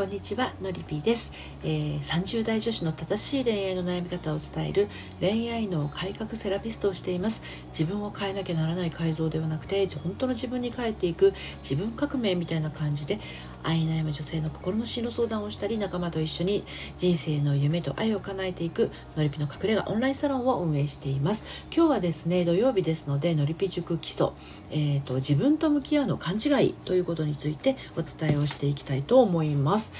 こんにちはのりぴーです、えー、30代女子の正しい恋愛の悩み方を伝える恋愛の改革セラピストをしています。自分を変えなきゃならない改造ではなくて本当の自分に変えていく自分革命みたいな感じで愛に悩む女性の心の進路相談をしたり仲間と一緒に人生の夢と愛を叶えていくのりぴの隠れ家オンラインサロンを運営しています。今日はですね土曜日ですのでのりぴ塾基礎、えーと、と自分と向き合うの勘違いということについてお伝えをしていきたいと思います。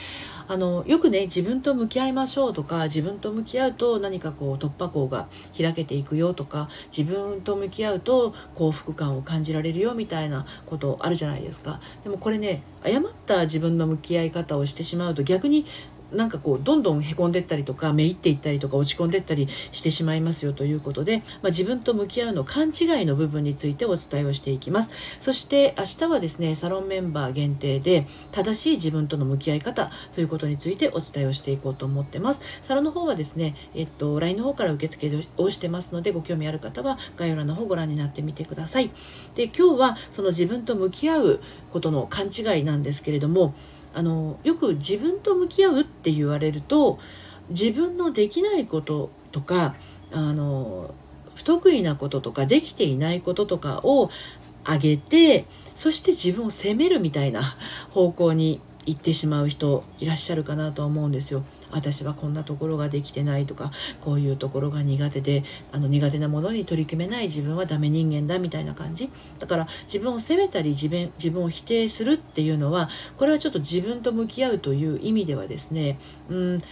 あのよくね自分と向き合いましょうとか自分と向き合うと何かこう突破口が開けていくよとか自分と向き合うと幸福感を感じられるよみたいなことあるじゃないですか。でもこれね誤った自分の向き合い方をしてしまうと逆になんかこうどんどんへこんでったりとかめいっていったりとか落ち込んでったりしてしまいますよということで、まあ、自分と向き合うの勘違いの部分についてお伝えをしていきます。そして明日はですねサロンメンバー限定で正しい自分との向き合い方ということについてお伝えをしていこうと思ってます。サロンの方はですねえっと LINE の方から受付をしてますのでご興味ある方は概要欄の方ご覧になってみてください。で今日はその自分と向き合うことの勘違いなんですけれどもあのよく自分と向き合うって言われると自分のできないこととかあの不得意なこととかできていないこととかを挙げてそして自分を責めるみたいな方向に行ってしまう人いらっしゃるかなとは思うんですよ。私はこんなところができてないとかこういうところが苦手であの苦手なものに取り組めない自分はダメ人間だみたいな感じ。だから自分を責めたり自分自分を否定するっていうのはこれはちょっと自分と向き合うという意味ではですねうん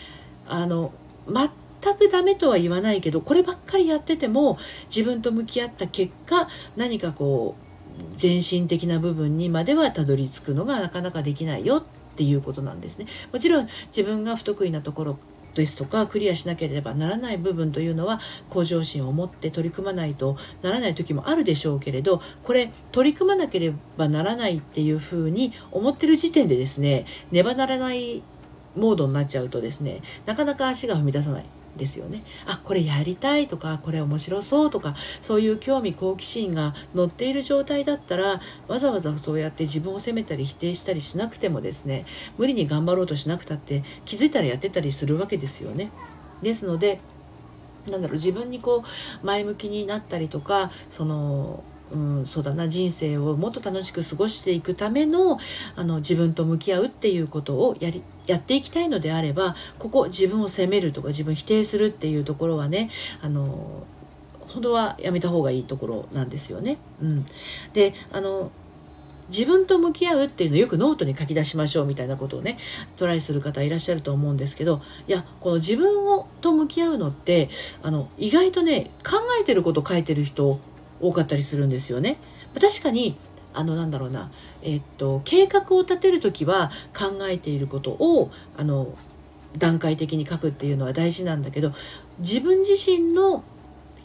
あの全くダメとは言わないけどこればっかりやってても自分と向き合った結果何かこう全身的な部分にまではたどり着くのがなかなかできないよっていうことなんですね。もちろん自分が不得意なところですとかクリアしなければならない部分というのは向上心を持って取り組まないとならない時もあるでしょうけれどこれ取り組まなければならないっていうふうに思ってる時点でですねねばならないモードになっちゃうとですねなかなか足が踏み出さないですよね。あこれやりたいとかこれ面白そうとかそういう興味好奇心が乗っている状態だったらわざわざそうやって自分を責めたり否定したりしなくてもですね無理に頑張ろうとしなくたって気づいたらやってたりするわけですよね。ですのでなんだろう自分にこう前向きになったりとかそのうん、そうだな人生をもっと楽しく過ごしていくためのあの自分と向き合うっていうことをやりやっていきたいのであればここ自分を責めるとか自分否定するっていうところはねあの本当はやめた方がいいところなんですよね。うん、であの自分と向き合うっていうのをよくノートに書き出しましょうみたいなことをねトライする方いらっしゃると思うんですけどいやこの自分をと向き合うのってあの意外とね考えてること書いてる人多かったりするんですよね。確かにあのなんだろうな、えっと、計画を立てる時は考えていることをあの段階的に書くっていうのは大事なんだけど自分自身の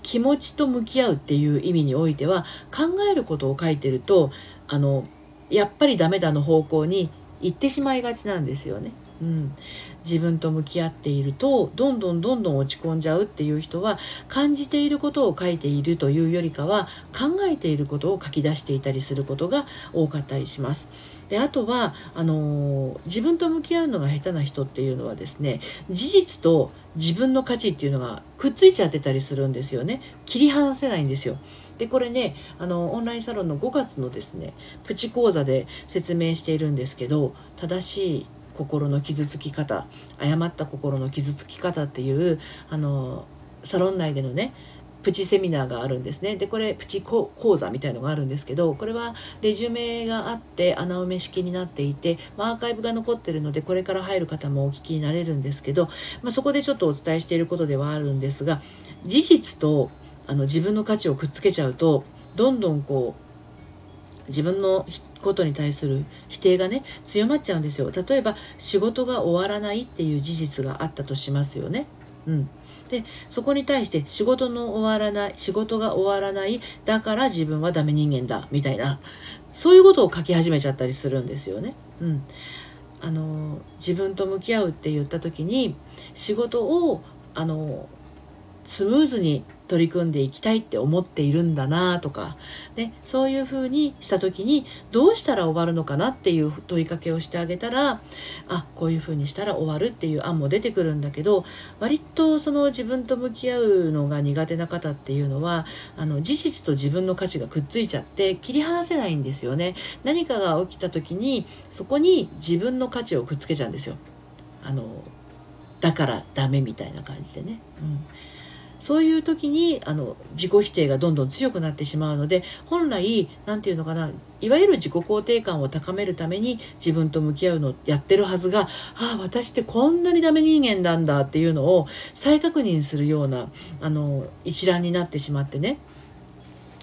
気持ちと向き合うっていう意味においては考えることを書いてるとあのやっぱりダメだの方向に行ってしまいがちなんですよね。うん、自分と向き合っているとどんどんどんどん落ち込んじゃうっていう人は感じていることを書いているというよりかは考えていることを書き出していたりすることが多かったりします。であとはあの自分と向き合うのが下手な人っていうのはですね事実と自分の価値っていうのがくっついちゃってたりするんですよね。切り離せないんですよ。でこれねあのオンラインサロンの5月のですねプチ講座で説明しているんですけど正しい心の傷つき方誤った心の傷つき方っていうあのサロン内でのねプチセミナーがあるんですね。でこれプチ講座みたいのがあるんですけどこれはレジュメがあって穴埋め式になっていて、まあ、アーカイブが残ってるのでこれから入る方もお聞きになれるんですけど、まあ、そこでちょっとお伝えしていることではあるんですが事実とあの自分の価値をくっつけちゃうとどんどんこう自分のことに対する否定がね強まっちゃうんですよ例えば仕事が終わらないっていう事実があったとしますよね。うん、でそこに対して仕事の終わらない仕事が終わらないだから自分はダメ人間だみたいなそういうことを書き始めちゃったりするんですよね。うん、あの自分と向き合うって言った時に仕事をあのスムーズに取り組んでいきたいって思っているんだなとか、ね、そういうふうにした時にどうしたら終わるのかなっていう問いかけをしてあげたらあこういうふうにしたら終わるっていう案も出てくるんだけど割とその自分と向き合うのが苦手な方っていうのはあの事実と自分の価値がくっついちゃって切り離せないんですよね。何かが起きた時にそこに自分の価値をくっつけちゃうんですよ。あのだからダメみたいな感じでね。うんそういう時にあの自己否定がどんどん強くなってしまうので本来何て言うのかないわゆる自己肯定感を高めるために自分と向き合うのをやってるはずがああ私ってこんなにダメ人間なんだっていうのを再確認するようなあの一覧になってしまってね。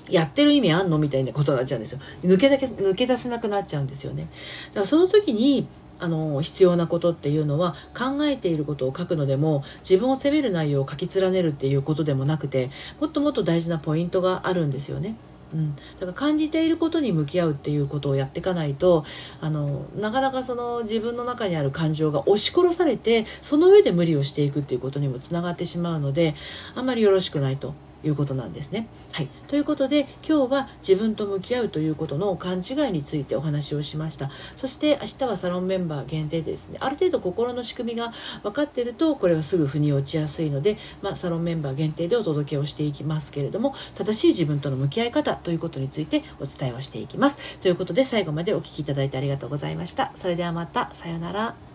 やってる意味あんの？みたいなことになっちゃうんですよ。抜けだけ抜け出せなくなっちゃうんですよね。だからその時にあの必要なことっていうのは考えていることを書くのでも自分を責める内容を書き連ねるっていうことでもなくてもっともっと大事なポイントがあるんですよね。うん、だから感じていることに向き合うっていうことをやっていかないとあのなかなかその自分の中にある感情が押し殺されてその上で無理をしていくっていうことにもつながってしまうのであんまりよろしくないということなんですね。はい、ということで今日は自分と向き合うということの勘違いについてお話をしました。そして明日はサロンメンバー限定でですねある程度心の仕組みが分かっているとこれはすぐ腑に落ちやすいので、まあ、サロンメンバー限定でお届けをしていきますけれども正しい自分との向き合い方ということについてお伝えをしていきます。ということで最後までお聴きいただいてありがとうございました。それではまた。さようなら。